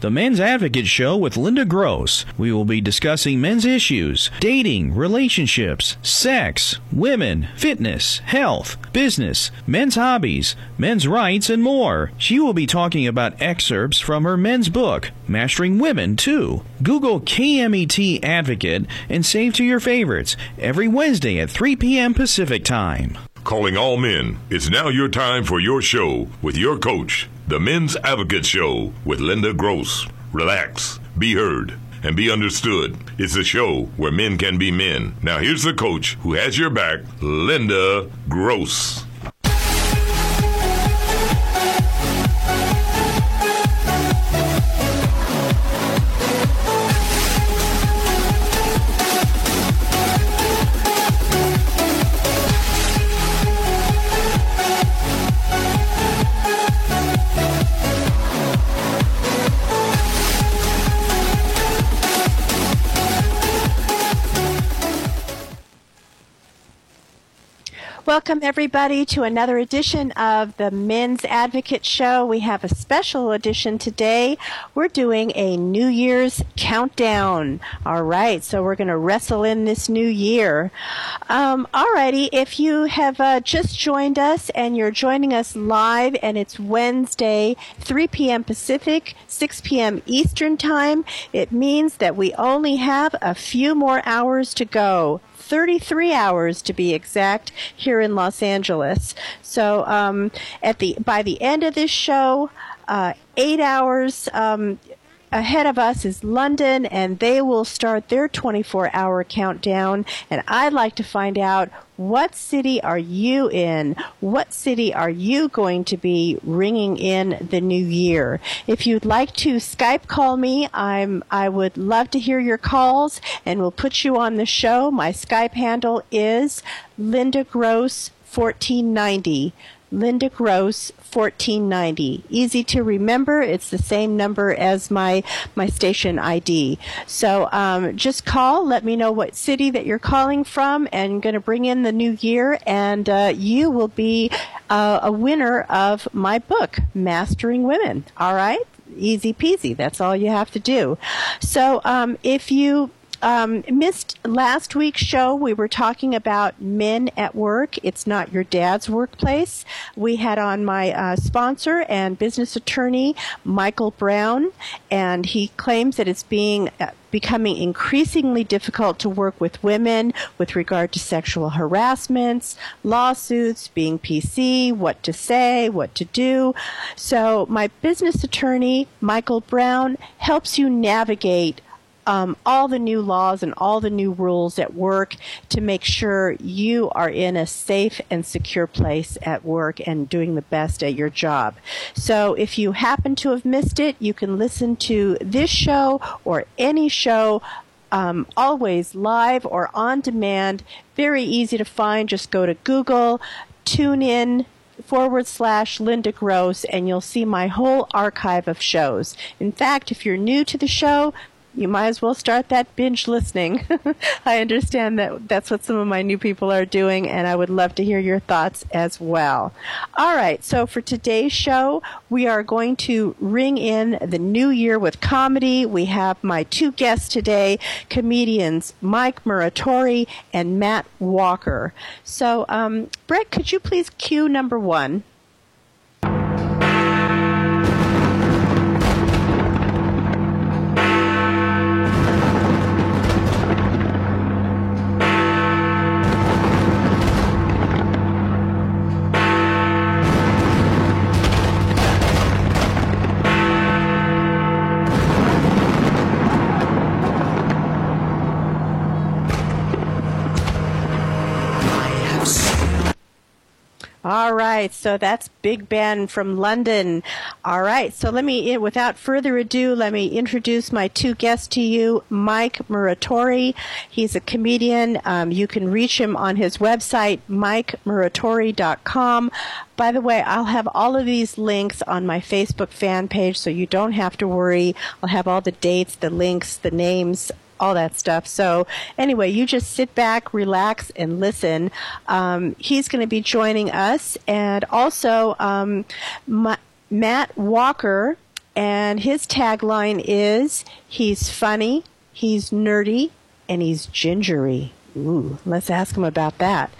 The Men's Advocate Show with Linda Gross. We will be discussing men's issues, dating, relationships, sex, women, fitness, health, business, men's hobbies, men's rights, and more. She will be talking about excerpts from her men's book, Mastering Women, too. Google KMET Advocate and save to your favorites every Wednesday at 3 p.m. Pacific Time. Calling all men. It's now your time for your show with your coach, the Men's Advocate Show with Linda Gross. Relax, be heard, and be understood. It's a show where men can be men. Now, here's the coach who has your back, Linda Gross. Welcome, everybody, to another edition of the Men's Advocate Show. We have a special edition today. We're doing a New Year's countdown. All right, so we're going to wrestle in this new year. Um, all righty, if you have uh, just joined us and you're joining us live, and it's Wednesday, 3 p.m. Pacific, 6 p.m. Eastern Time, it means that we only have a few more hours to go. 33 hours to be exact here in Los Angeles. So um, at the by the end of this show, uh, eight hours. Um, ahead of us is London, and they will start their 24 hour countdown. And I'd like to find out what city are you in? What city are you going to be ringing in the new year? If you'd like to Skype call me, I'm, I would love to hear your calls and we'll put you on the show. My Skype handle is Linda Gross 1490. Linda Gross 1490. Easy to remember. It's the same number as my my station ID. So um, just call. Let me know what city that you're calling from, and going to bring in the new year, and uh, you will be uh, a winner of my book, Mastering Women. All right. Easy peasy. That's all you have to do. So, um, if you um, missed last week's show. We were talking about men at work. It's not your dad's workplace. We had on my uh, sponsor and business attorney, Michael Brown, and he claims that it's being uh, becoming increasingly difficult to work with women with regard to sexual harassments, lawsuits, being PC, what to say, what to do. So my business attorney, Michael Brown, helps you navigate um, all the new laws and all the new rules at work to make sure you are in a safe and secure place at work and doing the best at your job. So if you happen to have missed it, you can listen to this show or any show um, always live or on demand. Very easy to find. Just go to Google, tune in forward slash Linda Gross, and you'll see my whole archive of shows. In fact, if you're new to the show, you might as well start that binge listening. I understand that that's what some of my new people are doing, and I would love to hear your thoughts as well. All right, so for today's show, we are going to ring in the new year with comedy. We have my two guests today, comedians Mike Muratore and Matt Walker. So, um, Brett, could you please cue number one? All right, so that's Big Ben from London. All right, so let me, without further ado, let me introduce my two guests to you. Mike Muratore, he's a comedian. Um, you can reach him on his website, mikemuratore.com. By the way, I'll have all of these links on my Facebook fan page, so you don't have to worry. I'll have all the dates, the links, the names, all that stuff. So anyway, you just sit back, relax, and listen. Um, he's going to be joining us, and also um, Ma- Matt Walker. and his tagline is He's funny, he's nerdy, and he's gingery. Ooh, let's ask him about that.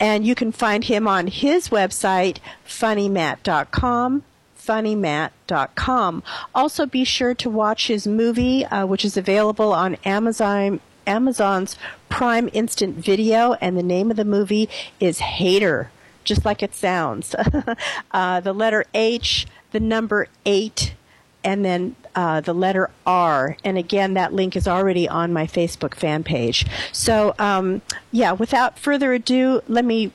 And you can find him on his website, funnymatt.com, funnymatt.com. Also, be sure to watch his movie, uh, which is available on Amazon. Amazon's Prime Instant Video, and the name of the movie is Hater, just like it sounds. uh, the letter H, the number eight, and then uh, the letter R. And again, that link is already on my Facebook fan page. So, um, yeah, without further ado, let me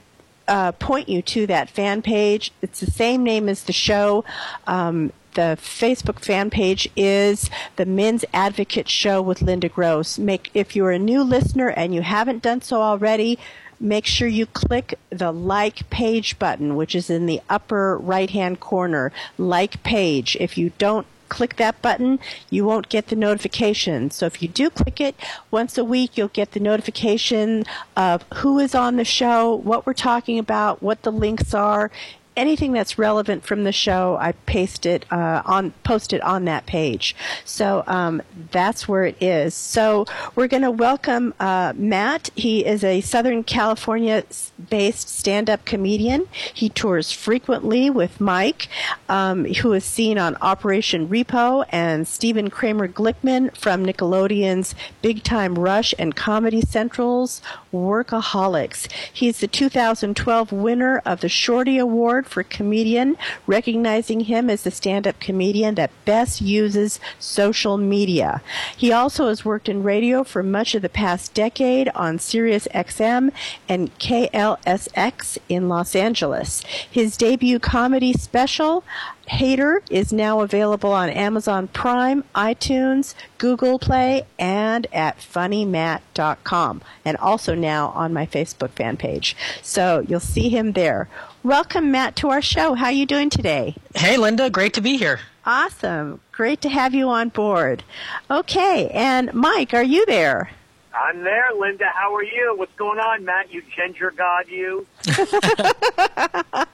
uh, point you to that fan page. It's the same name as the show. Um, the Facebook fan page is the Men's Advocate Show with Linda Gross. Make if you're a new listener and you haven't done so already, make sure you click the like page button, which is in the upper right hand corner. Like page. If you don't click that button, you won't get the notification. So if you do click it once a week, you'll get the notification of who is on the show, what we're talking about, what the links are, anything that's relevant from the show, I paste it uh, on, post it on that page. So um, that's where it is. So we're going to welcome uh, Matt. He is a Southern California-based stand-up comedian. He tours frequently with Mike, um, who is seen on Operation Repo, and Stephen Kramer Glickman from Nickelodeon's Big Time Rush and Comedy Central's Workaholics. He's the 2012 winner of the Shorty Award Award for Comedian, recognizing him as the stand up comedian that best uses social media. He also has worked in radio for much of the past decade on Sirius XM and KLSX in Los Angeles. His debut comedy special, Hater is now available on Amazon Prime, iTunes, Google Play, and at funnymatt.com, and also now on my Facebook fan page. So you'll see him there. Welcome, Matt, to our show. How are you doing today? Hey, Linda. Great to be here. Awesome. Great to have you on board. Okay, and Mike, are you there? I'm there, Linda. How are you? What's going on, Matt? You ginger god, you.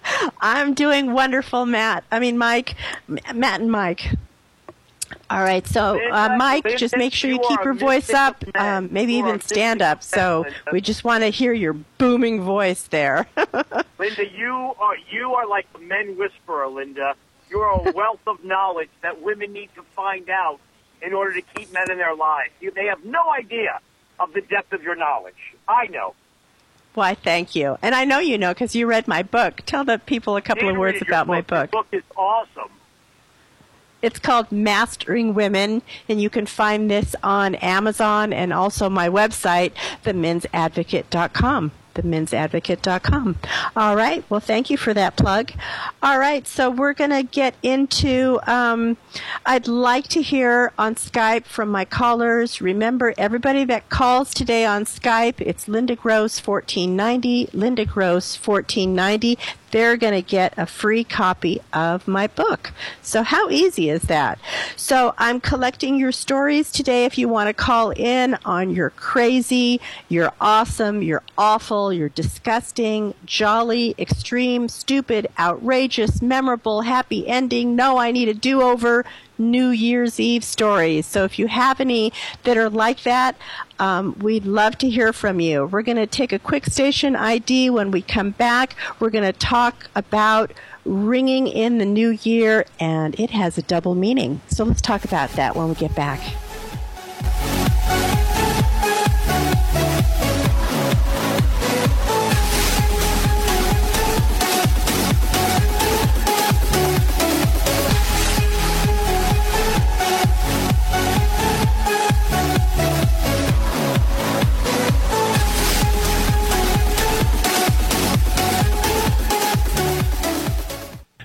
I'm doing wonderful, Matt. I mean, Mike, Matt and Mike. All right, so uh, Mike, just make sure you keep your voice up, um, maybe even stand up. So we just want to hear your booming voice there. Linda, you are you are like the men whisperer, Linda. You're a wealth of knowledge that women need to find out in order to keep men in their lives. You, they have no idea of the depth of your knowledge. I know. Why, thank you. And I know you know because you read my book. Tell the people a couple of words about book. my book. Your book is awesome. It's called Mastering Women, and you can find this on Amazon and also my website, themensadvocate.com themensadvocate.com. All right. Well, thank you for that plug. All right. So we're going to get into, um, I'd like to hear on Skype from my callers. Remember, everybody that calls today on Skype, it's Linda Gross 1490, Linda Gross 1490 they're going to get a free copy of my book. So how easy is that? So I'm collecting your stories today if you want to call in on your crazy, your awesome, your awful, your disgusting, jolly, extreme, stupid, outrageous, memorable, happy ending, no, I need a do-over, New Year's Eve stories. So if you have any that are like that, um, we'd love to hear from you. We're going to take a quick station ID. When we come back, we're going to talk about ringing in the new year, and it has a double meaning. So let's talk about that when we get back.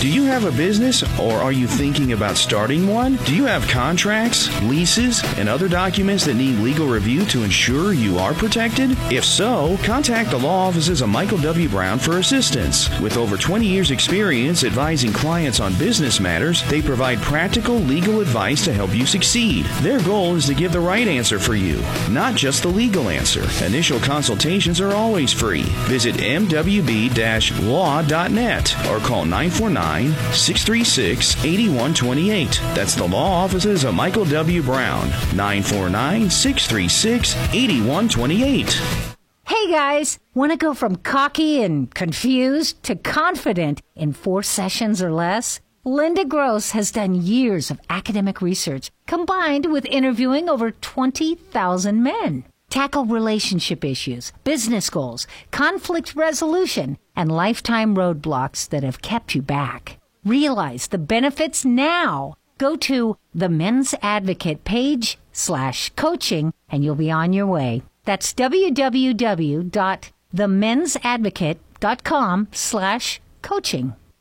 Do you have a business or are you thinking about starting one? Do you have contracts, leases, and other documents that need legal review to ensure you are protected? If so, contact the law offices of Michael W. Brown for assistance. With over 20 years' experience advising clients on business matters, they provide practical legal advice to help you succeed. Their goal is to give the right answer for you, not just the legal answer. Initial consultations are always free. Visit mwb-law.net or call 949 636 8128. That's the law offices of Michael W. Brown. 949 636 8128. Hey guys, want to go from cocky and confused to confident in four sessions or less? Linda Gross has done years of academic research combined with interviewing over 20,000 men. Tackle relationship issues, business goals, conflict resolution, and lifetime roadblocks that have kept you back. Realize the benefits now. Go to the Men's Advocate page slash coaching and you'll be on your way. That's www.themensadvocate.com slash coaching.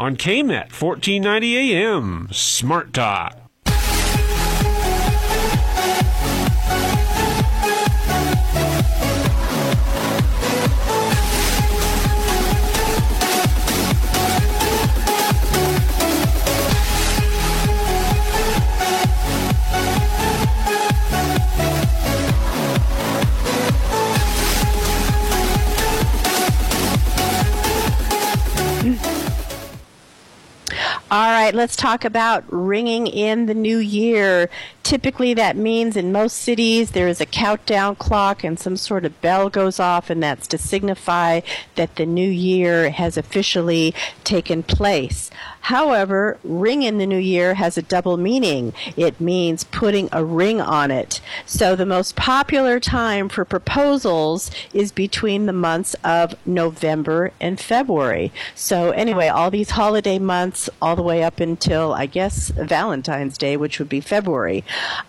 on KMET 1490 AM, Smart Talk. Right, let's talk about ringing in the new year. Typically, that means in most cities there is a countdown clock and some sort of bell goes off, and that's to signify that the new year has officially taken place. However, ring in the new year has a double meaning. It means putting a ring on it. So the most popular time for proposals is between the months of November and February. So anyway, all these holiday months, all the way up until, I guess, Valentine's Day, which would be February.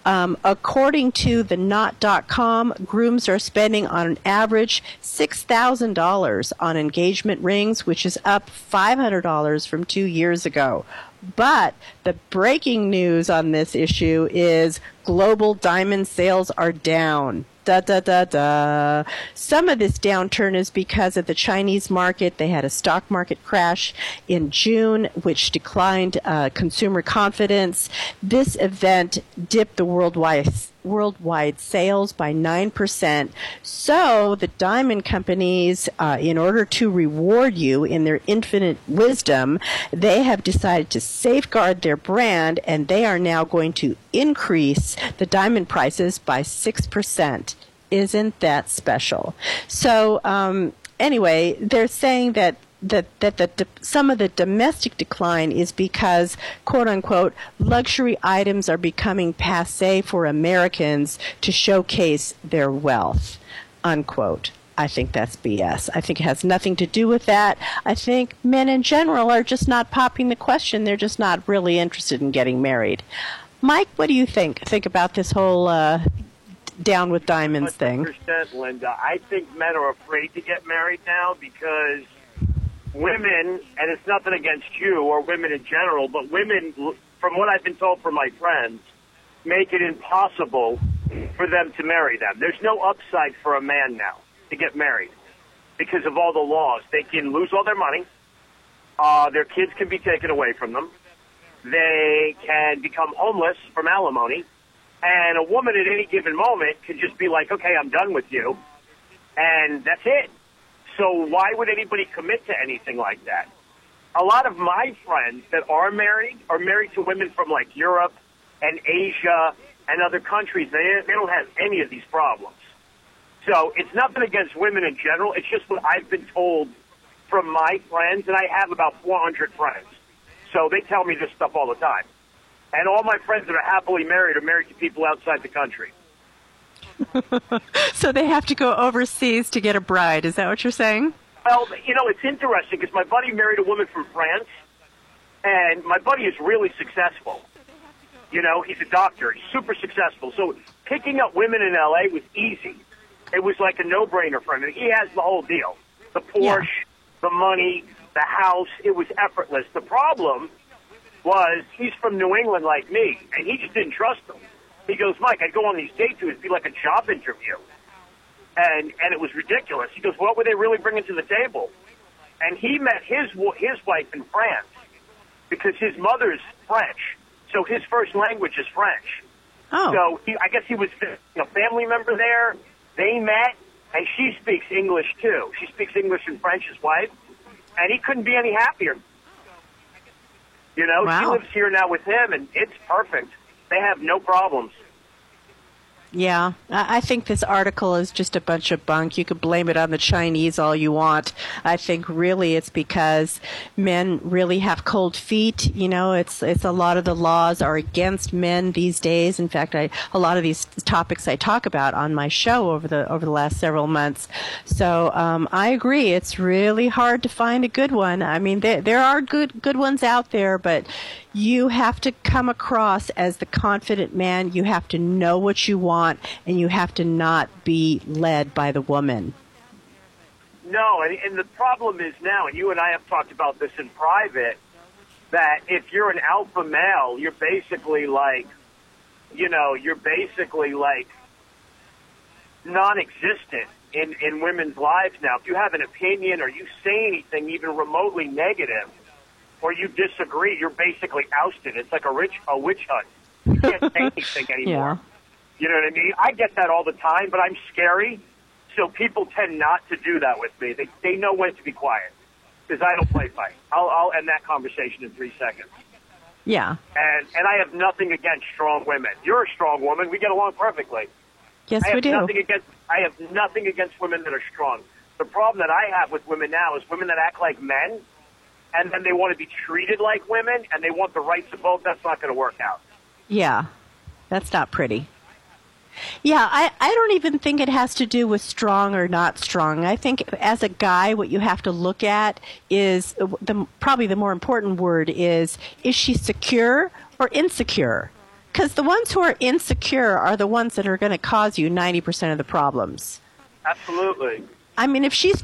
Um, according to the knot.com, grooms are spending on an average $6,000 on engagement rings, which is up $500 from two years ago. But the breaking news on this issue is global diamond sales are down. Da da da da. Some of this downturn is because of the Chinese market. They had a stock market crash in June, which declined uh, consumer confidence. This event dipped the worldwide worldwide sales by 9%. So the diamond companies, uh, in order to reward you in their infinite wisdom, they have decided to safeguard their brand and they are now going to increase the diamond prices by 6%. Isn't that special? So, um, anyway, they're saying that that that the, some of the domestic decline is because quote unquote luxury items are becoming passe for Americans to showcase their wealth unquote. I think that's BS. I think it has nothing to do with that. I think men in general are just not popping the question. They're just not really interested in getting married. Mike, what do you think? Think about this whole uh, down with diamonds thing. Percent, Linda. I think men are afraid to get married now because women, and it's nothing against you or women in general, but women, from what I've been told from my friends, make it impossible for them to marry them. There's no upside for a man now to get married because of all the laws. They can lose all their money. Uh, their kids can be taken away from them. They can become homeless from alimony. And a woman at any given moment could just be like, okay, I'm done with you. And that's it. So why would anybody commit to anything like that? A lot of my friends that are married are married to women from like Europe and Asia and other countries. They, they don't have any of these problems. So it's nothing against women in general. It's just what I've been told from my friends, and I have about 400 friends. So they tell me this stuff all the time. And all my friends that are happily married are married to people outside the country. so they have to go overseas to get a bride. Is that what you're saying? Well, you know, it's interesting because my buddy married a woman from France, and my buddy is really successful. You know, he's a doctor. He's super successful. So picking up women in L.A. was easy. It was like a no-brainer for him. He has the whole deal. The Porsche, yeah. the money, the house. It was effortless. The problem was he's from New England like me, and he just didn't trust them. He goes, Mike, I'd go on these dates. It would be like a job interview. And, and it was ridiculous. He goes, what were they really bringing to the table? And he met his, his wife in France because his mother's French. So his first language is French. Oh. So he, I guess he was a family member there. They met, and she speaks English too. She speaks English and French, his wife, and he couldn't be any happier. You know, wow. she lives here now with him, and it's perfect. They have no problems. Yeah, I think this article is just a bunch of bunk. You could blame it on the Chinese all you want. I think really it's because men really have cold feet. You know, it's it's a lot of the laws are against men these days. In fact, I a lot of these topics I talk about on my show over the over the last several months. So um, I agree, it's really hard to find a good one. I mean, there there are good good ones out there, but you have to come across as the confident man. You have to know what you want, and you have to not be led by the woman. No, and, and the problem is now, and you and I have talked about this in private, that if you're an alpha male, you're basically like, you know, you're basically like non-existent in in women's lives now. If you have an opinion or you say anything even remotely negative or you disagree, you're basically ousted. It's like a rich a witch hunt. You can't say anything anymore. Yeah. You know what I mean? I get that all the time, but I'm scary, so people tend not to do that with me. They they know when to be quiet because I don't play fight. I'll I'll end that conversation in three seconds. Yeah. And and I have nothing against strong women. You're a strong woman. We get along perfectly. Yes, I have we do. Nothing against I have nothing against women that are strong. The problem that I have with women now is women that act like men and then they want to be treated like women and they want the rights to vote, That's not going to work out. Yeah. That's not pretty. Yeah, I, I don't even think it has to do with strong or not strong. I think as a guy, what you have to look at is uh, the probably the more important word is is she secure or insecure? Because the ones who are insecure are the ones that are going to cause you 90% of the problems. Absolutely. I mean, if she's,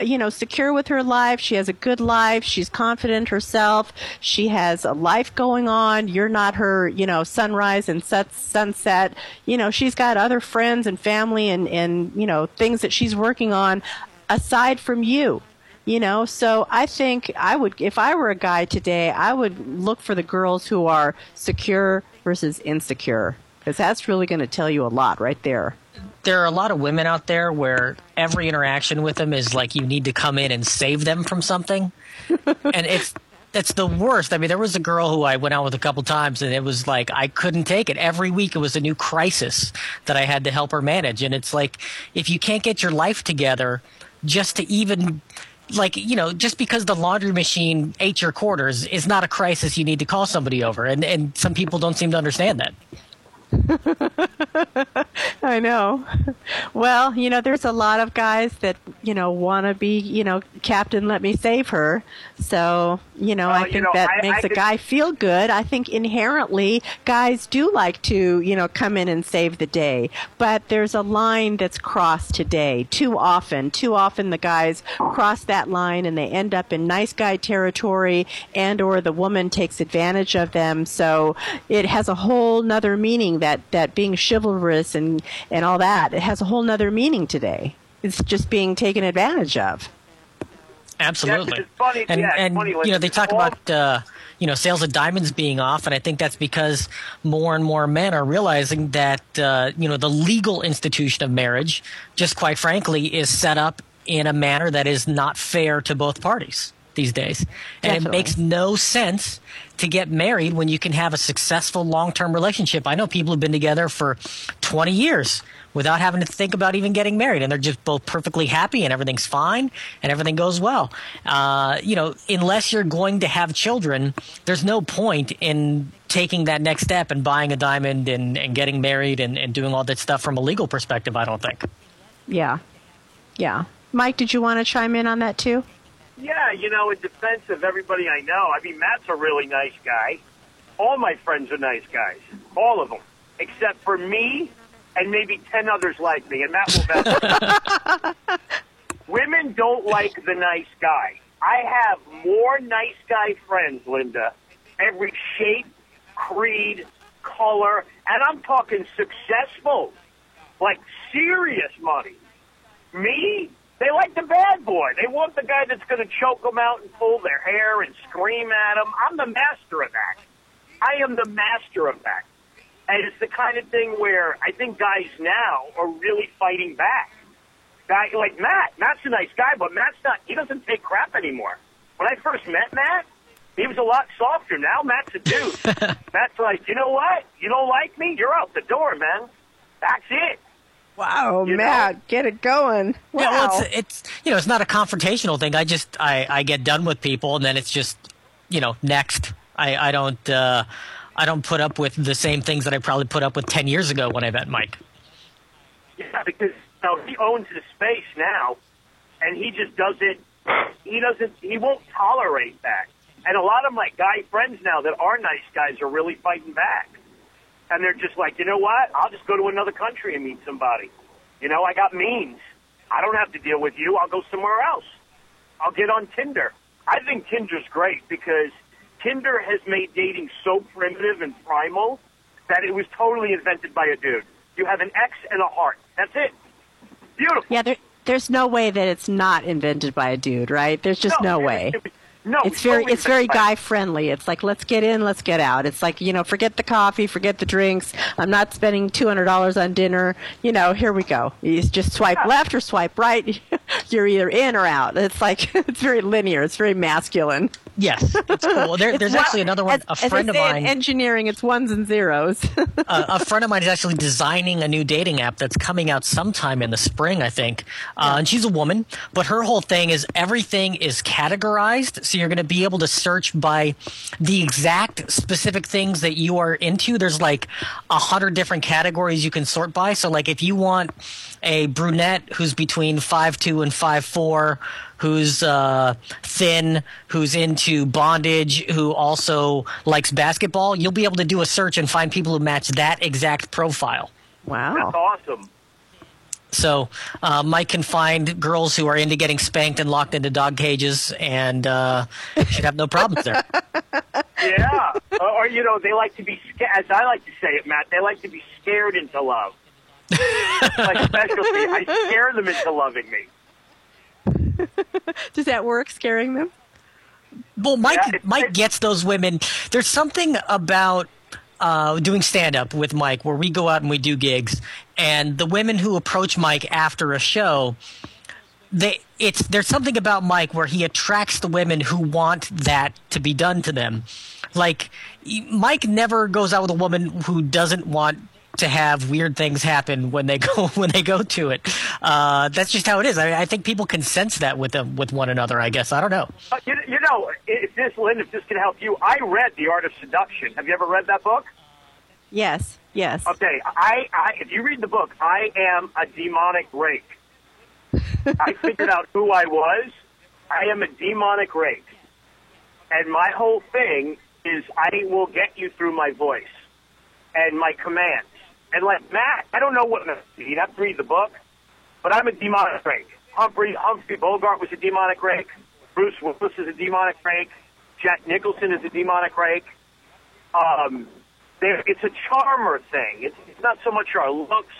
you know, secure with her life, she has a good life, she's confident herself, she has a life going on, you're not her, you know, sunrise and set, sunset, you know, she's got other friends and family and, and, you know, things that she's working on aside from you. You know, so I think I would, if I were a guy today, I would look for the girls who are secure versus insecure, because that's really going to tell you a lot right there there are a lot of women out there where every interaction with them is like you need to come in and save them from something, and it's that's the worst. I mean, there was a girl who I went out with a couple times, and it was like I couldn't take it. Every week, it was a new crisis that I had to help her manage, and it's like if you can't get your life together, just to even like you know just because the laundry machine ate your quarters is not a crisis you need to call somebody over and and some people don't seem to understand that I know. Well, you know, there's a lot of guys that, you know, want to be, you know, Captain, let me save her. So, you know, well, I think you know, that I, makes I a could... guy feel good. I think inherently guys do like to, you know, come in and save the day. But there's a line that's crossed today too often. Too often the guys cross that line and they end up in nice guy territory and or the woman takes advantage of them. So it has a whole nother meaning that, that being chivalrous and, and all that, it has a whole nother meaning today. It's just being taken advantage of. Absolutely. Yeah, funny, and yeah, and funny, you know they talk all... about uh, you know sales of diamonds being off, and I think that's because more and more men are realizing that uh, you know the legal institution of marriage, just quite frankly, is set up in a manner that is not fair to both parties. These days. And Definitely. it makes no sense to get married when you can have a successful long term relationship. I know people who've been together for 20 years without having to think about even getting married, and they're just both perfectly happy and everything's fine and everything goes well. Uh, you know, unless you're going to have children, there's no point in taking that next step and buying a diamond and, and getting married and, and doing all that stuff from a legal perspective, I don't think. Yeah. Yeah. Mike, did you want to chime in on that too? Yeah, you know, in defense of everybody I know, I mean, Matt's a really nice guy. All my friends are nice guys. All of them. Except for me and maybe 10 others like me. And Matt will vouch. Women don't like the nice guy. I have more nice guy friends, Linda. Every shape, creed, color, and I'm talking successful. Like serious money. Me, they like the bad boy. They want the guy that's going to choke them out and pull their hair and scream at them. I'm the master of that. I am the master of that. And it's the kind of thing where I think guys now are really fighting back. Guy like Matt, Matt's a nice guy, but Matt's not. He doesn't take crap anymore. When I first met Matt, he was a lot softer. Now Matt's a dude. Matt's like, you know what? You don't like me? You're out the door, man. That's it. Wow, You Matt, get it going. Wow. Yeah, well, it's, it's you know, it's not a confrontational thing. I just I, I get done with people, and then it's just you know next. I I don't uh, I don't put up with the same things that I probably put up with ten years ago when I met Mike. Yeah, because you know, he owns his space now, and he just doesn't. He doesn't. He won't tolerate that. And a lot of my guy friends now that are nice guys are really fighting back, and they're just like, you know what? I'll just go to another country and meet somebody. You know, I got means. I don't have to deal with you. I'll go somewhere else. I'll get on Tinder. I think Tinder's great because Tinder has made dating so primitive and primal that it was totally invented by a dude. You have an X and a heart. That's it. Beautiful. yeah, there, there's no way that it's not invented by a dude, right? There's just no, it- way. it- no, it's very it's very guy friendly. It's like let's get in, let's get out. It's like, you know, forget the coffee, forget the drinks. I'm not spending $200 on dinner. You know, here we go. You just swipe Yeah. left or swipe right. You're either in or out. It's like it's very linear. It's very masculine. Yes, it's cool. There, there's Well, actually another one. as- A friend of mine. engineering, it's ones and zeros. uh, a friend of mine is actually designing a new dating app that's coming out sometime in the spring, I think. Uh, and she's a woman, but her whole thing is everything is categorized. So you're going to be able to search by the exact specific things that you are into. There's like a hundred different categories you can sort by. So like if you want a brunette who's between five two and five four, who's uh, thin, who's into bondage, who also likes basketball, you'll be able to do a search and find people who match that exact profile. wow. That's awesome. So uh, Mike can find girls who are into getting spanked and locked into dog cages, and uh, should have no problems there. Yeah. or, or, you know, they like to be, sca- as I like to say it, Matt, they like to be scared into love. My specialty. I scare them into loving me. Does that work scaring them? Well, Mike Yeah, it's- Mike gets those women. There's something about uh, doing stand up with Mike where we go out and we do gigs, and the women who approach Mike after a show, they it's there's something about Mike where he attracts the women who want that to be done to them. Like Mike never goes out with a woman who doesn't want to have weird things happen when they go when they go to it. Uh, that's just how it is. I, I think people can sense that with them with one another. I guess I don't know. Uh, you, you know, if this, Lynn, if this can help you, I read The Art of Seduction. Have you ever read that book? Yes. Yes. Okay, I, I if you read the book, I am a demonic rake. I figured out who I was. I am a demonic rake. And my whole thing is I will get you through my voice and my commands. And like Matt, I don't know what you'd have to read the book, but I'm a demonic rake. Humphrey Humphrey Bogart was a demonic rake. Bruce Willis is a demonic rake. Jack Nicholson is a demonic rake. Um, it's a charmer thing. It's, it's not so much our looks;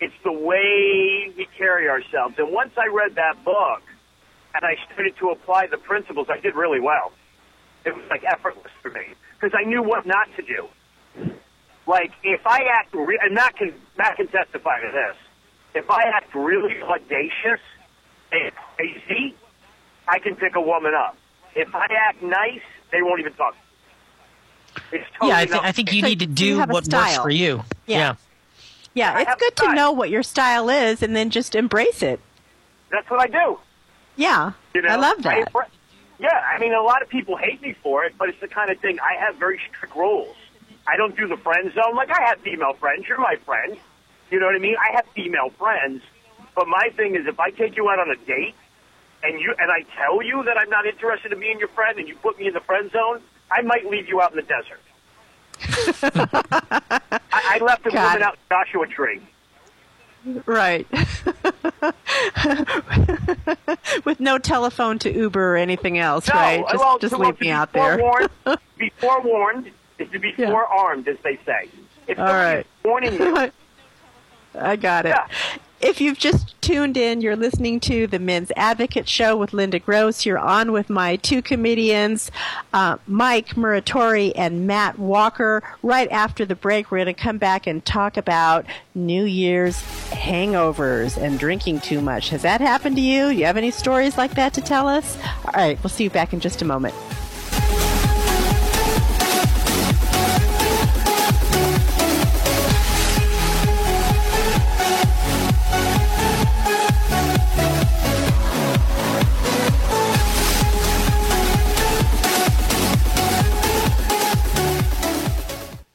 it's the way we carry ourselves. And once I read that book, and I started to apply the principles, I did really well. It was like effortless for me because I knew what not to do. Like if I act, re- and Matt can Matt can testify to this. If I act really audacious and crazy, I can pick a woman up. If I act nice, they won't even talk. It's totally yeah, I, th- I think you So need to do have what works for you. Yeah. Yeah, I it's good to know what your style is and then just embrace it. that's what I do. Yeah, You know, I love that. I- yeah, I mean, a lot of people hate me for it, but it's the kind of thing I have very strict rules. I don't do the friend zone. Like I have female friends. You're my friend. You know what I mean? I have female friends, but my thing is, if I take you out on a date and you and I tell you that I'm not interested in being your friend, and you put me in the friend zone, I might leave you out in the desert. I, I left a Got woman out in Joshua Tree. Right. With no telephone to Uber or anything else, No, right? Just, well, just leave me be out there. Forewarned, be forewarned is to be Yeah. forearmed, as they say. If All right. warning you, I got it. Yeah. If you've just tuned in, you're listening to the Men's Advocate Show with Linda Gross. You're on with my two comedians, uh, Mike Muratore and Matt Walker. Right after the break, we're going to come back and talk about New Year's hangovers and drinking too much. Has that happened to you? You have any stories like that to tell us? All right, we'll see you back in just a moment.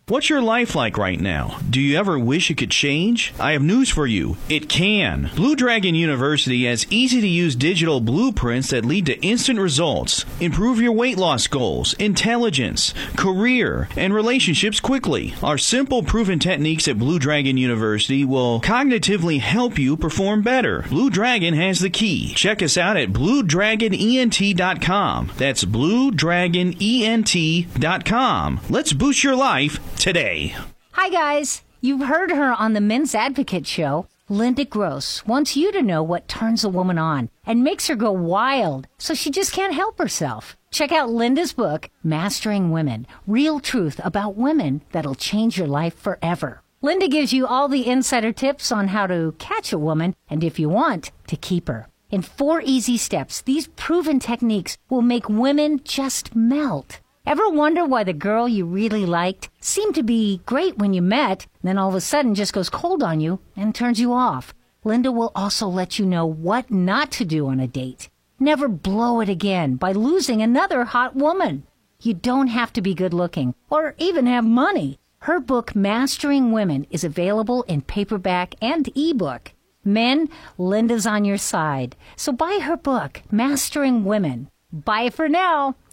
What's your life like right now? Do you ever wish it could change? I have news for you. It can. Blue Dragon University has easy to use digital blueprints that lead to instant results. Improve your weight loss goals, intelligence, career, and relationships quickly. Our simple proven techniques at Blue Dragon University will cognitively help you perform better. Blue Dragon has the key. Check us out at bluedragonent.com. That's bluedragonent.com. Let's boost your life today. Hi, guys. You've heard her on the Men's Advocate Show. Linda Gross wants you to know what turns a woman on and makes her go wild so she just can't help herself. Check out Linda's book, Mastering Women Real Truth About Women That'll Change Your Life Forever. Linda gives you all the insider tips on how to catch a woman and, if you want, to keep her. In four easy steps, these proven techniques will make women just melt. Ever wonder why the girl you really liked seemed to be great when you met, then all of a sudden just goes cold on you and turns you off? Linda will also let you know what not to do on a date. Never blow it again by losing another hot woman. You don't have to be good looking or even have money. Her book, Mastering Women, is available in paperback and ebook. Men, Linda's on your side. So buy her book, Mastering Women. Buy it for now.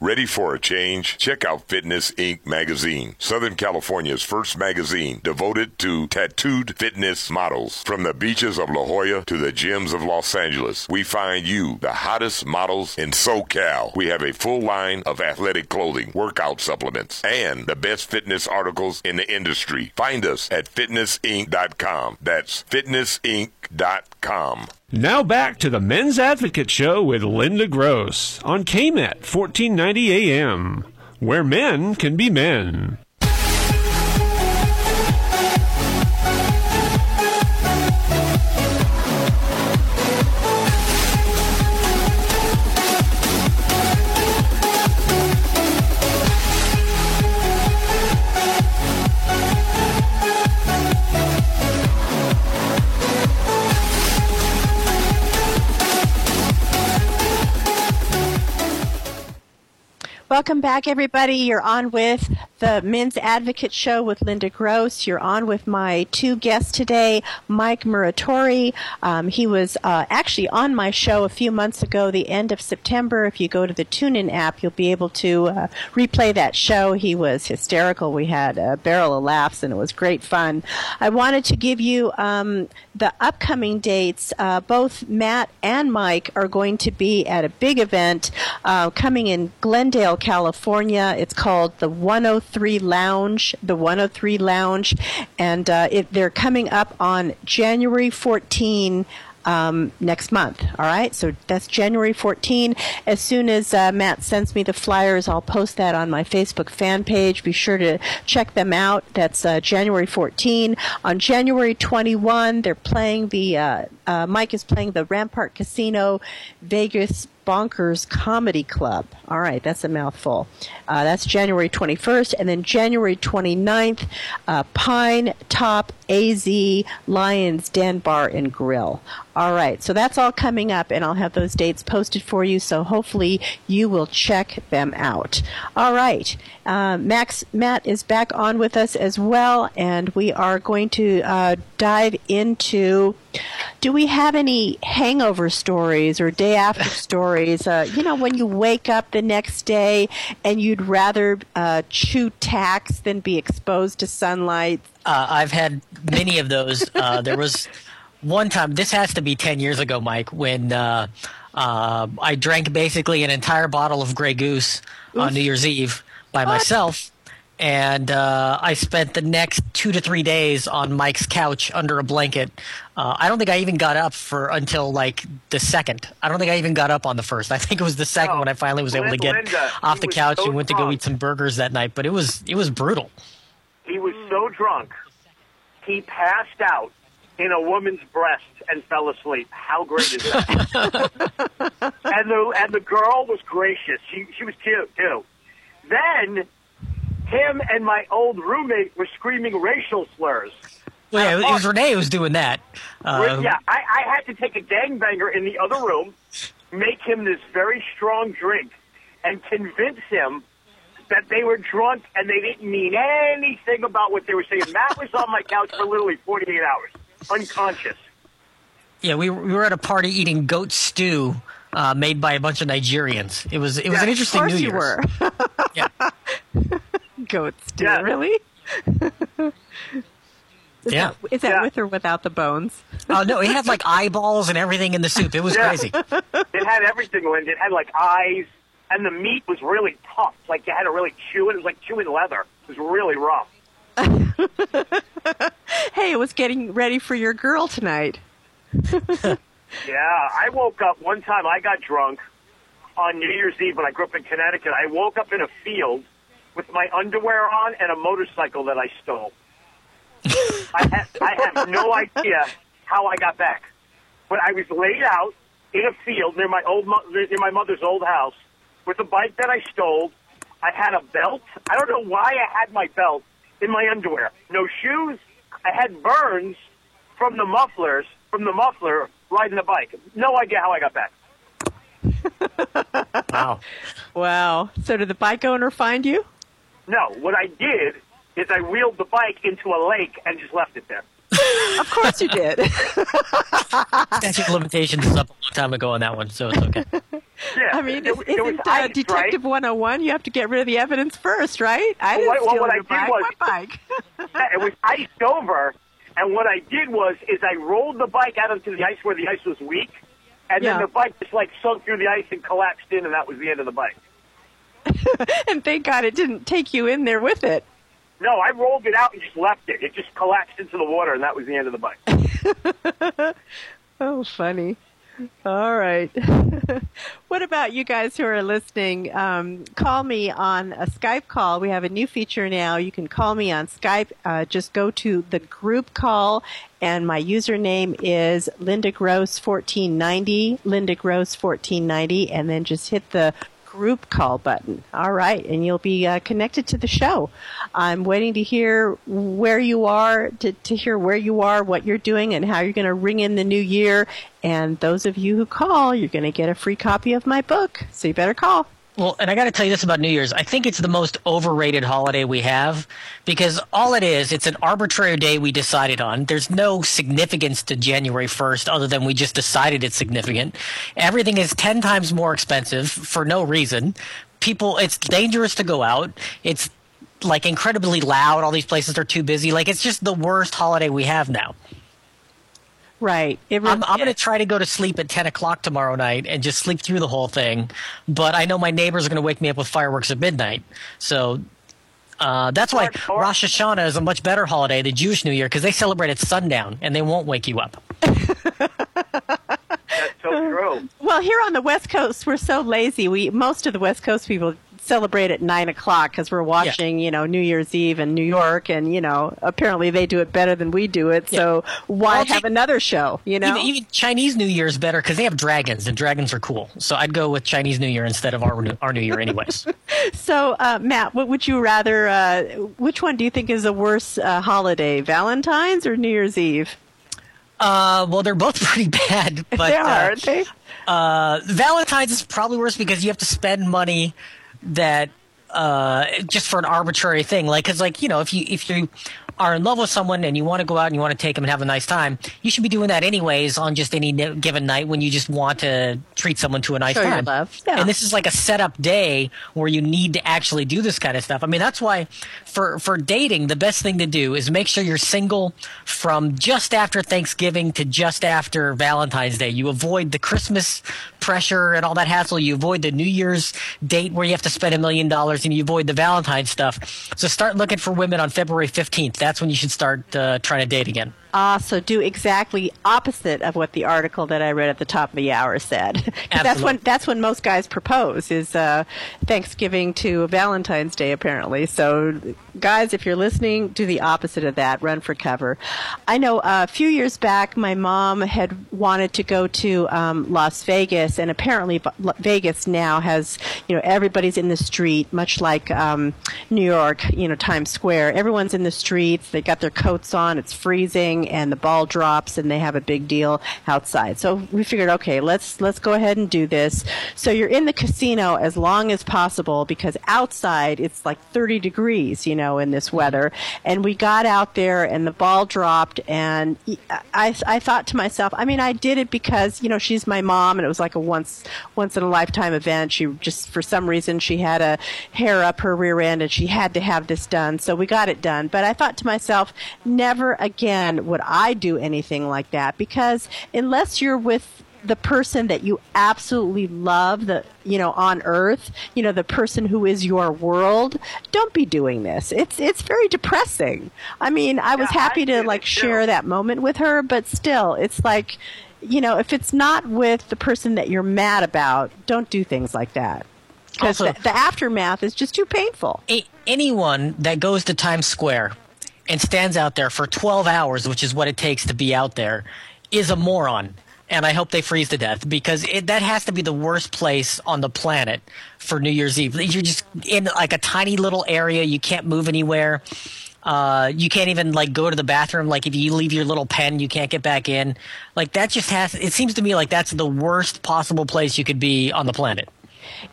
Ready for a change? Check out Fitness Inc. magazine, Southern California's first magazine devoted to tattooed fitness models. From the beaches of La Jolla to the gyms of Los Angeles, we find you the hottest models in SoCal. We have a full line of athletic clothing, workout supplements, and the best fitness articles in the industry. Find us at fitnessinc.com. That's fitnessinc.com. Now back to the Men's Advocate Show with Linda Gross on KMET 1490 AM, where men can be men. Welcome back, everybody. You're on with the Men's Advocate Show with Linda Gross. You're on with my two guests today, Mike Muratore. Um, he was uh, actually on my show a few months ago, the end of September. If you go to the TuneIn app, you'll be able to uh, replay that show. He was hysterical. We had a barrel of laughs, and it was great fun. I wanted to give you um, the upcoming dates. Uh, both Matt and Mike are going to be at a big event uh, coming in Glendale, California. It's called the 103 Lounge, the 103 Lounge, and uh, it, they're coming up on January 14 um, next month. All right, so that's January 14. As soon as uh, Matt sends me the flyers, I'll post that on my Facebook fan page. Be sure to check them out. That's uh, January 14. On January 21, they're playing the uh, uh Mike is playing the Rampart Casino Vegas Bonkers Comedy Club. All right, that's a mouthful. Uh, that's January 21st. And then January 29th, uh, Pine Top AZ Lions Den Bar and Grill. All right, so that's all coming up, and I'll have those dates posted for you, so hopefully you will check them out. All right, uh, Max, Matt is back on with us as well, and we are going to uh, dive into do we have any hangover stories or day after stories? Uh, you know, when you wake up the next day and you'd rather uh, chew tacks than be exposed to sunlight. Uh, I've had many of those. Uh, there was one time, this has to be 10 years ago, Mike, when uh, uh, I drank basically an entire bottle of Grey Goose Oof. on New Year's Eve by what? myself and uh, I spent the next two to three days on Mike's couch under a blanket. Uh, I don't think I even got up for until like the second. I don't think I even got up on the first. I think it was the second no. when I finally was able to get Linda, off the couch so and went drunk. to go eat some burgers that night. But it was it was brutal. He was so drunk, he passed out in a woman's breast and fell asleep. How great is that? and the and the girl was gracious. She she was cute too. Then him and my old roommate were screaming racial slurs. Well, yeah, it was Renee who was doing that. Uh, yeah, I, I had to take a gangbanger in the other room, make him this very strong drink, and convince him that they were drunk and they didn't mean anything about what they were saying. Matt was on my couch for literally 48 hours, unconscious. Yeah, we, we were at a party eating goat stew uh, made by a bunch of Nigerians. It was it was yeah, an interesting New Year's. you were. yeah. Goats do Yeah. really? Is Yeah. that, is that Yeah. with or without the bones? Oh no, it had like eyeballs and everything in the soup. It was Yeah. crazy. It had everything, Linda. It had like eyes, and the meat was really tough. Like you had to really chew it. It was like chewing leather. It was really rough. Hey, it was getting ready for your girl tonight. Yeah, I woke up one time. I got drunk on New Year's Eve when I grew up in Connecticut. I woke up in a field with my underwear on and a motorcycle that I stole. I had, I have no idea how I got back, but I was laid out in a field near my old mo- near my mother's old house with a bike that I stole. I had a belt. I don't know why I had my belt in my underwear. No shoes. I had burns from the mufflers from the muffler riding the bike. No idea how I got back. Wow. Wow. So did the bike owner find you? No, what I did is I wheeled the bike into a lake and just left it there. Of course you did. Statute of limitations is up a long time ago on that one, so it's okay. Yeah, I mean, it, is, it was isn't uh, ice, Detective 101? You have to get rid of the evidence first, right? I didn't Well, what- steal what I your did bike. was- What bike? It was iced over, and what I did was is I rolled the bike out onto the ice where the ice was weak, and Yeah. then the bike just like sunk through the ice and collapsed in, and that was the end of the bike. and thank God it didn't take you in there with it. No, I rolled it out and just left it. It just collapsed into the water, and that was the end of the bike. Oh, funny. All right. what about you guys who are listening? Um, call me on a Skype call. We have a new feature now. You can call me on Skype. Uh, just go to the group call, and my username is Linda Gross 1490. Linda Gross 1490, and then just hit the group call button. All right, and you'll be uh, connected to the show. I'm waiting to hear where you are, to, to hear where you are, what you're doing, and how you're going to ring in the new year. And those of you who call, you're going to get a free copy of my book. So you better call. Well, and I got to tell you this about New Year's. I think it's the most overrated holiday we have because all it is, it's an arbitrary day we decided on. There's no significance to January 1st other than we just decided it's significant. Everything is 10 times more expensive for no reason. People, it's dangerous to go out. It's like incredibly loud. All these places are too busy. Like it's just the worst holiday we have now. Right. It I'm, I'm going to try to go to sleep at 10 o'clock tomorrow night and just sleep through the whole thing. But I know my neighbors are going to wake me up with fireworks at midnight. So uh, that's why Or- or- Rosh Hashanah is a much better holiday, the Jewish New Year, because they celebrate at sundown and they won't wake you up. That's so true. Well, here on the West Coast, we're so lazy. We most of the West Coast people celebrate at nine o'clock because we're watching, you know, New Year's Eve in New York, and you know, apparently they do it better than we do it. So why Well, have another show? You know, Even, even Chinese New Year is better because they have dragons and dragons are cool. So I'd go with Chinese New Year instead of our, our New Year, anyways. So, uh, Matt, what would you rather? Uh, which one do you think is a worse uh, holiday, Valentine's or New Year's Eve? uh, well, they're both pretty bad. But, they are, uh, aren't they? Uh, Valentine's is probably worse because you have to spend money that uh, just for an arbitrary thing. Like, because like you know, if you if you are in love with someone and you want to go out and you want to take them and have a nice time, you should be doing that anyways on just any given night when you just want to treat someone to a nice Show time. love. Yeah. And this is like a setup day where you need to actually do this kind of stuff. I mean, that's why for for dating, the best thing to do is make sure you're single from just after Thanksgiving to just after Valentine's Day. You avoid the Christmas pressure and all that hassle. You avoid the New Year's date where you have to spend a million dollars, and you avoid the Valentine's stuff. So start looking for women on February 15th. That's when you should start uh, trying to date again. Ah, so do exactly opposite of what the article that I read at the top of the hour said. that's when that's when most guys propose is uh, Thanksgiving to Valentine's Day, apparently. So, guys, if you're listening, do the opposite of that. Run for cover. I know uh, a few years back, my mom had wanted to go to um, Las Vegas, and apparently Vegas now has you know everybody's in the street, much like um, New York, you know Times Square. Everyone's in the streets. They got their coats on. It's freezing, and the ball drops, and they have a big deal outside. So we figured, okay, let's let's go ahead and do this. So you're in the casino as long as possible because outside it's like 30 degrees, you know, in this weather. And we got out there, and the ball dropped, and I I thought to myself, I mean, I did it because you know she's my mom, and it was like a once once in a lifetime event. She just for some reason she had a hair up her rear end, and she had to have this done. So we got it done. But I thought to myself, never again would I do anything like that? Because unless you're with the person that you absolutely love the you know on earth you know the person who is your world don't be doing this. It's it's very depressing. I mean i was Yeah, I happy to like share that moment with her but still it's like you know if it's not with the person that you're mad about don't do things like that. Because the, the aftermath is just too painful. A- anyone that goes to Times Square and stands out there for 12 hours, which is what it takes to be out there, is a moron. And I hope they freeze to death because it, that has to be the worst place on the planet for New Year's Eve. You're just in like a tiny little area. You can't move anywhere. Uh, you can't even like go to the bathroom. Like if you leave your little pen, you can't get back in. Like that just has. It seems to me like that's the worst possible place you could be on the planet.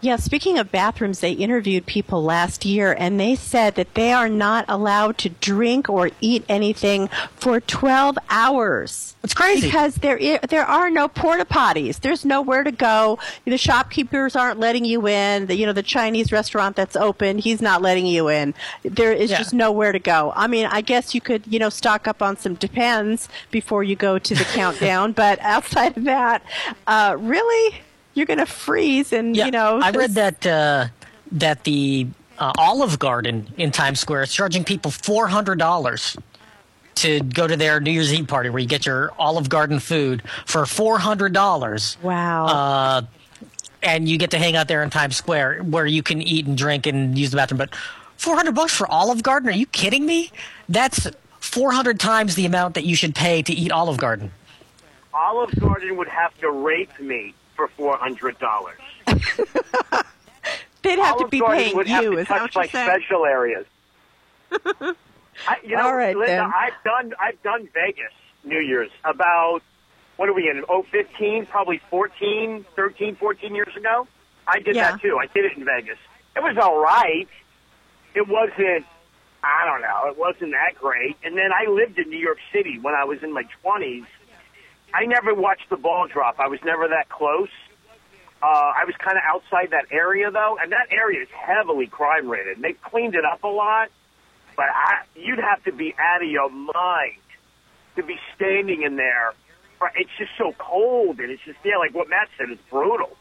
Yeah, speaking of bathrooms, they interviewed people last year and they said that they are not allowed to drink or eat anything for 12 hours. It's crazy. Because there i- there are no porta potties. There's nowhere to go. The shopkeepers aren't letting you in. The, you know, the Chinese restaurant that's open, he's not letting you in. There is Yeah. just nowhere to go. I mean, I guess you could, you know, stock up on some Depends before you go to the countdown, but outside of that, uh, really? You're going to freeze and, you know. I read that uh, that the uh, Olive Garden in Times Square is charging people four hundred dollars to go to their New Year's Eve party, where you get your Olive Garden food for four hundred dollars. Wow. Uh, and you get to hang out there in Times Square, where you can eat and drink and use the bathroom. But four hundred bucks for Olive Garden? Are you kidding me? That's four hundred times the amount that you should pay to eat Olive Garden. Olive Garden would have to rape me for four hundred dollars. They'd have to be Garden paying would have you. to Is that touch what you're saying? special areas. I, you know, All right, Linda, then. I've done I've done Vegas New Year's about what are we in? Oh, 15, probably 14, 13, 14 years ago. I did Yeah. that too. I did it in Vegas. It was all right. It wasn't. I don't know. It wasn't that great. And then I lived in New York City when I was in my twenties. I never watched the ball drop. I was never that close. Uh, I was kind of outside that area though, and that area is heavily crime rated. They've cleaned it up a lot, but I, you'd have to be out of your mind to be standing in there it's just so cold, and it's just yeah, like what Matt said, it's brutal.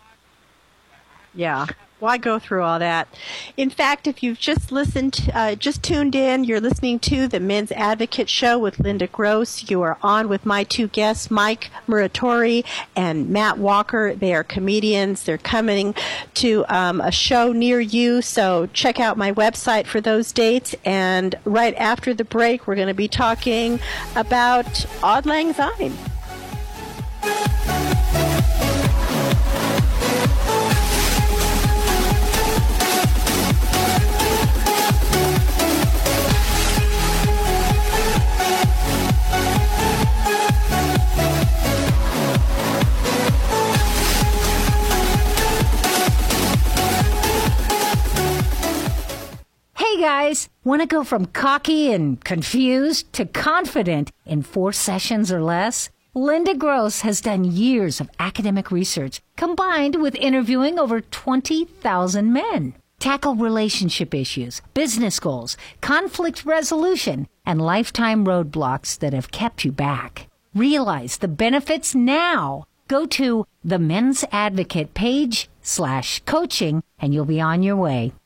Yeah. Why go through all that? In fact, if you've just listened, uh, just tuned in, you're listening to the Men's Advocate Show with Linda Gross. You are on with my two guests, Mike Muratore and Matt Walker. They are comedians. They're coming to um, a show near you, so check out my website for those dates. And right after the break, we're going to be talking about Auld Lang Syne. Guys, want to go from cocky and confused to confident in four sessions or less? Linda Gross has done years of academic research combined with interviewing over 20,000 men. Tackle relationship issues, business goals, conflict resolution, and lifetime roadblocks that have kept you back. Realize the benefits now. Go to the Men's Advocate page slash coaching and you'll be on your way.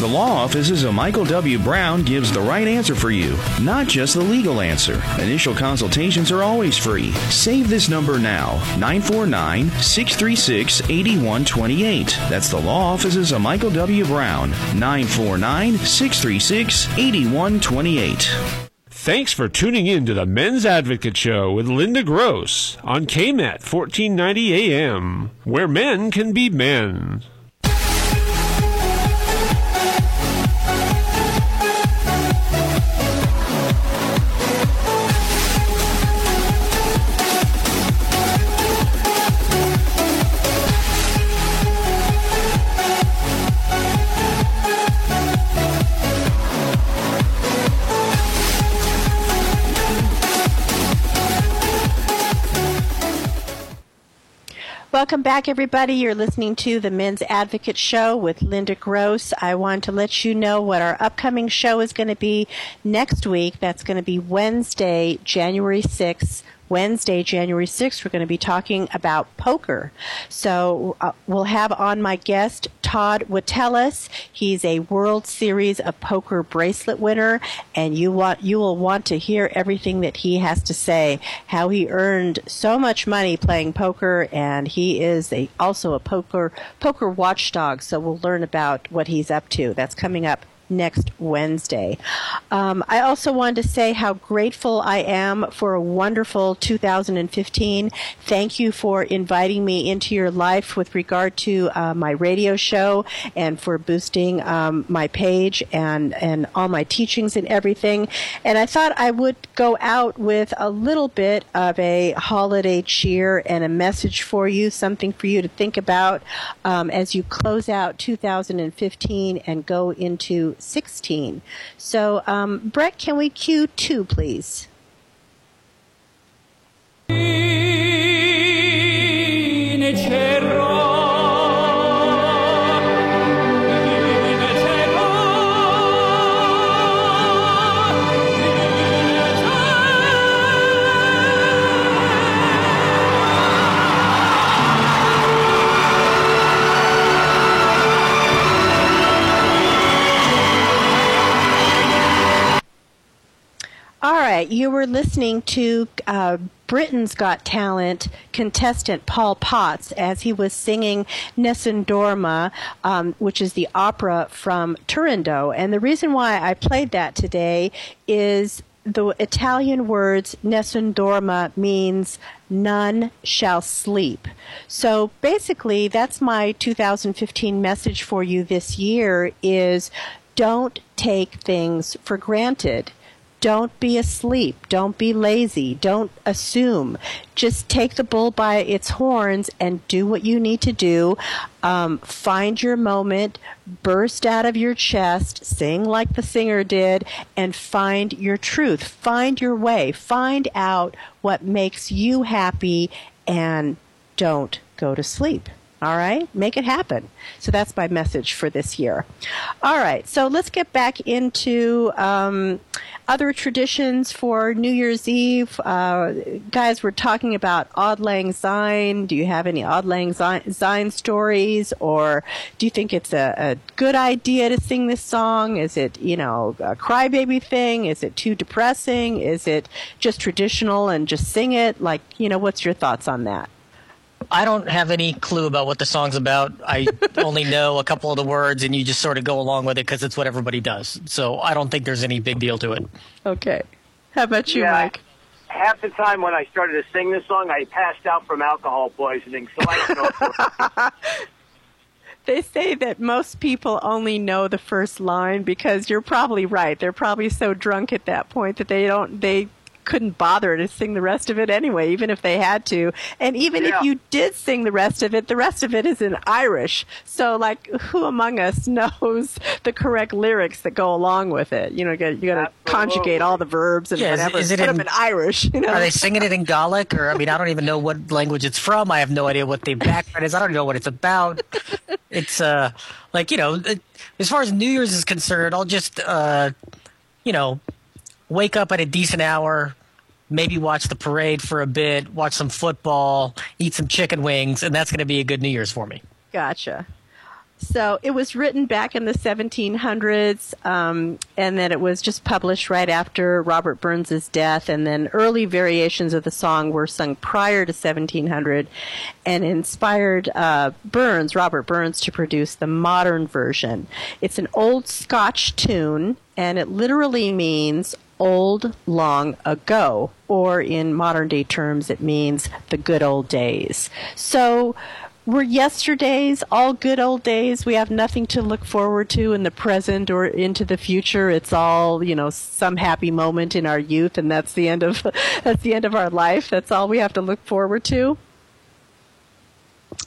The law offices of Michael W. Brown gives the right answer for you, not just the legal answer. Initial consultations are always free. Save this number now 949 636 8128. That's the law offices of Michael W. Brown 949 636 8128. Thanks for tuning in to the Men's Advocate Show with Linda Gross on KMET 1490 AM, where men can be men. Welcome back, everybody. You're listening to the Men's Advocate Show with Linda Gross. I want to let you know what our upcoming show is going to be next week. That's going to be Wednesday, January 6th. Wednesday, January 6th, we're going to be talking about poker. So uh, we'll have on my guest Todd Watellis. He's a World Series of Poker bracelet winner, and you want you will want to hear everything that he has to say. How he earned so much money playing poker, and he is a, also a poker poker watchdog. So we'll learn about what he's up to. That's coming up next Wednesday. Um, I also wanted to say how grateful I am for a wonderful 2015. Thank you for inviting me into your life with regard to uh, my radio show and for boosting um, my page and, and all my teachings and everything. And I thought I would go out with a little bit of a holiday cheer and a message for you, something for you to think about um, as you close out 2015 and go into 16. So, um, Brett, can we cue two, please? You were listening to uh, Britain's Got Talent contestant Paul Potts as he was singing Nessun Dorma, um, which is the opera from Turandot. And the reason why I played that today is the Italian words Nessun Dorma means none shall sleep. So basically, that's my 2015 message for you this year is don't take things for granted Don't be asleep. Don't be lazy. Don't assume. Just take the bull by its horns and do what you need to do. Um, find your moment, burst out of your chest, sing like the singer did, and find your truth. Find your way. Find out what makes you happy and don't go to sleep. All right? Make it happen. So that's my message for this year. All right. So let's get back into um, other traditions for New Year's Eve. Uh, guys, we're talking about Auld Lang Syne. Do you have any Auld Lang Syne stories? Or do you think it's a, a good idea to sing this song? Is it, you know, a crybaby thing? Is it too depressing? Is it just traditional and just sing it? Like, you know, what's your thoughts on that? I don't have any clue about what the song's about. I only know a couple of the words, and you just sort of go along with it because it's what everybody does. So I don't think there's any big deal to it. Okay. How about you, Yeah. Mike? Half the time when I started to sing this song, I passed out from alcohol poisoning. So I don't know. They say that most people only know the first line because you're probably right. They're probably so drunk at that point that they don't they couldn't bother to sing the rest of it anyway, even if they had to. And even Yeah. if you did sing the rest of it, the rest of it is in Irish. So like who among us knows the correct lyrics that go along with it? You know, you gotta, conjugate all the verbs and Yeah, whatever. is it Put in- in Irish, you know. Are they singing it in Gaelic, or I mean, I don't even know what language it's from. I have no idea what the background is. I don't know what it's about. It's uh, like you know, it- as far as New Year's is concerned, I'll just uh, you know, wake up at a decent hour, maybe watch the parade for a bit, watch some football, eat some chicken wings, and that's going to be a good New Year's for me. Gotcha. So it was written back in the 1700s, um, and then it was just published right after Robert Burns's death. And then early variations of the song were sung prior to 1700, and inspired uh, Burns, Robert Burns, to produce the modern version. It's an old Scotch tune, and it literally means old long ago, or in modern day terms, it means the good old days. So were yesterdays all good old days? We have nothing to look forward to in the present or into the future. It's all, you know, some happy moment in our youth and that's the end of that's the end of our life. That's all we have to look forward to.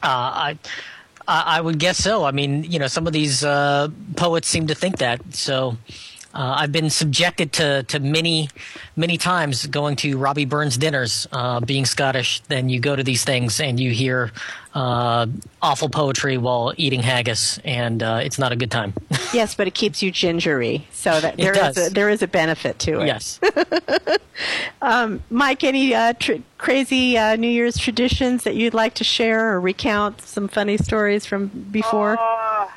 Uh, I, I would guess so. I mean, you know, some of these uh, poets seem to think that. So uh, I've been subjected to to many many times going to Robbie Burns dinners. Uh, being Scottish, then you go to these things and you hear uh, awful poetry while eating haggis, and uh, it's not a good time. Yes, but it keeps you gingery. So that It there is does. a, there is a benefit to it. yes. Mike, any uh, tr- crazy uh, New Year's traditions that you'd like to share or recount some funny stories from before? Uh,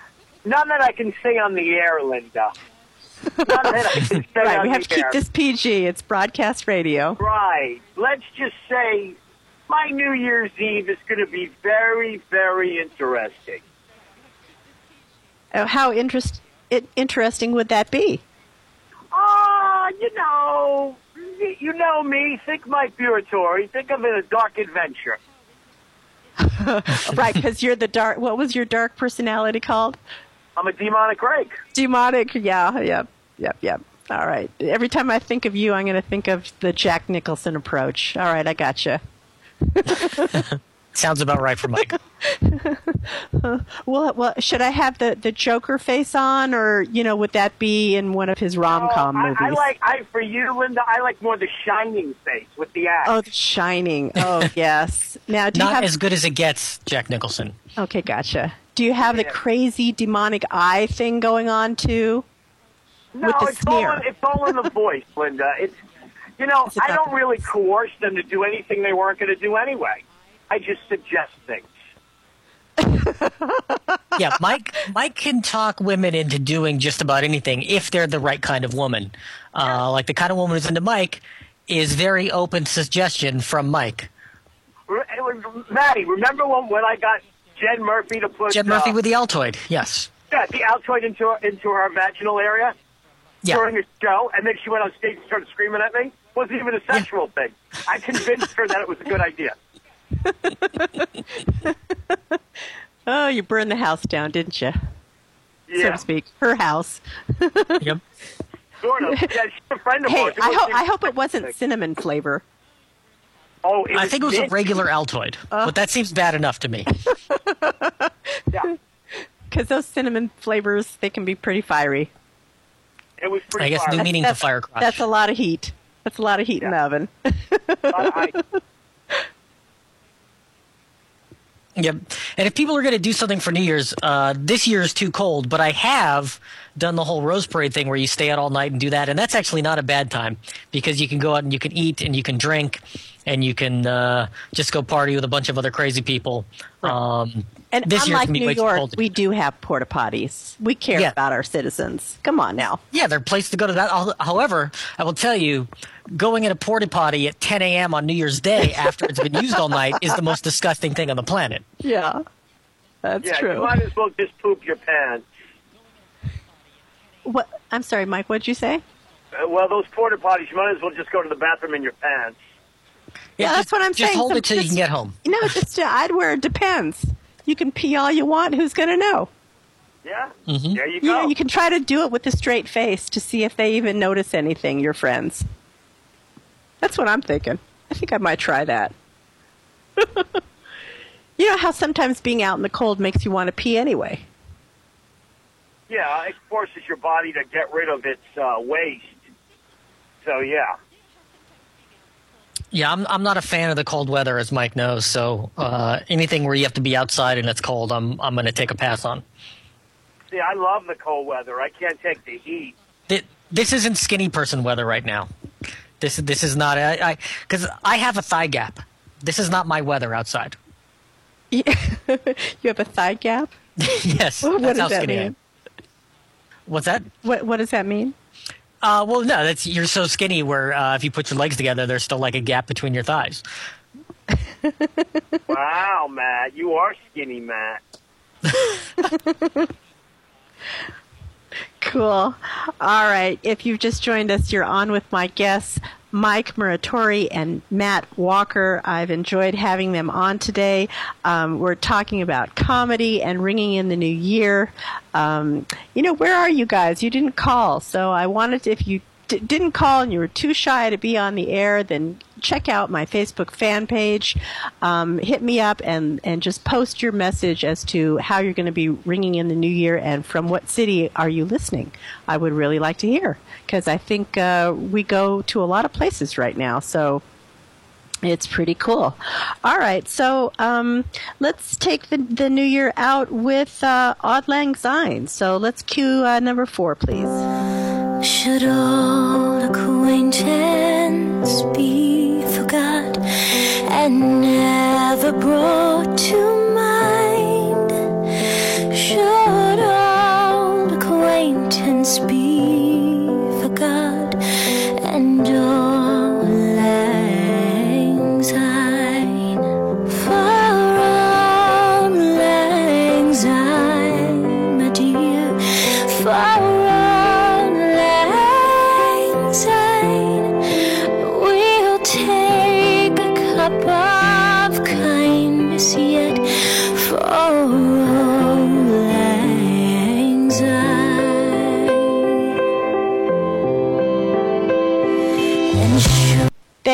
none that I can say on the air, Linda. None that I can right, we have to keep this PG. It's broadcast radio. Right. Let's just say my New Year's Eve is going to be very, very interesting. Uh, how interest, it, interesting would that be? Ah, you know, you know me. Think Mike Muratore. Think of it as a dark adventure. right, because you're the dark. What was your dark personality called? I'm a demonic rake. Demonic. Yeah. Yep. Yep. Yep. All right. Every time I think of you, I'm going to think of the Jack Nicholson approach. All right, I gotcha. Sounds about right for Mike. Well, well, should I have the the Joker face on, or you know, would that be in one of his rom com Oh, movies? I like I for you, Linda. I like more the shining face with the axe. Oh, The Shining. Oh, yes. Now, do you Not have? as good as it gets, Jack Nicholson. okay, gotcha. Do you have the crazy demonic eye thing going on too? no, with the it's all in, it's all in the voice, Linda. It's you know It's I don't the really coerce them to do anything they weren't going to do anyway. I just suggest things. yeah, Mike. Mike can talk women into doing just about anything if they're the right kind of woman. Uh, like the kind of woman who's into Mike is very open suggestion from Mike. Re- Maddie, remember when when I got Jen Murphy to put Jen Murphy uh, with the Altoid. Yes. yeah, the Altoid into her, into her vaginal area Yeah. during a show, and then she went on stage and started screaming at me? Wasn't even a sexual thing. I convinced her that it was a good idea. Oh, you burned the house down, didn't you? So to speak. Her house. Yep. Sort of. Yeah, she's a friend of Hey, ours. I was hope in- I hope it wasn't cinnamon flavor. Oh, it I think it was a regular Altoid, uh. but that seems bad enough to me. Yeah, Because those cinnamon flavors, they can be pretty fiery. it was pretty. I guess fire. new meaning to That's, fire crotch. that's a lot of heat. That's a lot of heat in the Yeah. oven. I- I- Yep. And if people are going to do something for New Year's, uh, this year is too cold, but I have done the whole Rose Parade thing where you stay out all night and do that. And that's actually not a bad time because you can go out and you can eat and you can drink and you can uh, just go party with a bunch of other crazy people. Um, And this unlike it's gonna be New York, we do have porta potties. We care Yeah. about our citizens. Come on now. Yeah, they're a place to go to that. However, I will tell you, going in a porta potty at 10 a.m. on New Year's Day after it's been used all night is the most disgusting thing on the planet. Yeah, that's yeah, true. you might as well just poop your pants. What? I'm sorry, Mike. What'd you say? Uh, well, those porta potties, you might as well just go to the bathroom in your pants. Yeah, just- that's what I'm just saying. Just hold So it till you can get home. You know, just uh, I'd wear it depends. You can pee all you want. Who's going to know? Yeah, Mm-hmm. there you You go. know, you can try to do it with a straight face to see if they even notice anything. Your friends. That's what I'm thinking. I think I might try that. you know how sometimes being out in the cold makes you want to pee anyway. yeah, it forces your body to get rid of its uh, waste. So yeah, Yeah, I'm I'm not a fan of the cold weather, as Mike knows. So uh, anything where you have to be outside and it's cold, I'm I'm going to take a pass on. see, I love the cold weather. I can't take the heat. Th- This isn't skinny person weather right now. This this is not I because I, have a thigh gap. This is not my weather outside. you have a thigh gap. yes, What that's does how that skinny I mean? am. What's that? What What does that mean? Uh, well, no, that's you're so skinny where uh, if you put your legs together, there's still like a gap between your thighs. Wow, Matt, you are skinny, Matt. Cool. All right. If you've just joined us, you're on with my guests, Mike Muratore and Matt Walker. I've enjoyed having them on today. Um, we're talking about comedy and ringing in the new year. Um, you know, where are you guys? You didn't call. So I wanted to, if you d- didn't call and you were too shy to be on the air, then check out my Facebook fan page. Um, hit me up and, and just post your message as to how you're going to be ringing in the new year and from what city are you listening. I would really like to hear because I think uh, we go to a lot of places right now. So it's pretty cool. All right, so um, let's take the, the new year out with uh, Auld Lang Syne. So let's cue uh, number four, please. Should old acquaintance be forgot and never brought to mind? Should old acquaintance be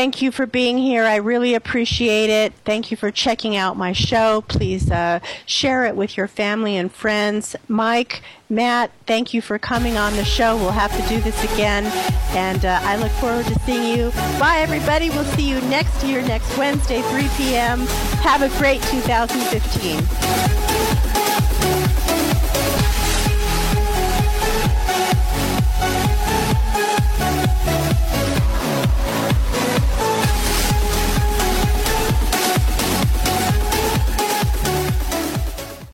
Thank you for being here. I really appreciate it. Thank you for checking out my show. Please uh, share it with your family and friends. Mike, Matt, thank you for coming on the show. We'll have to do this again. And uh, I look forward to seeing you. Bye, everybody. We'll see you next year, next Wednesday, 3 p.m. Have a great 2015.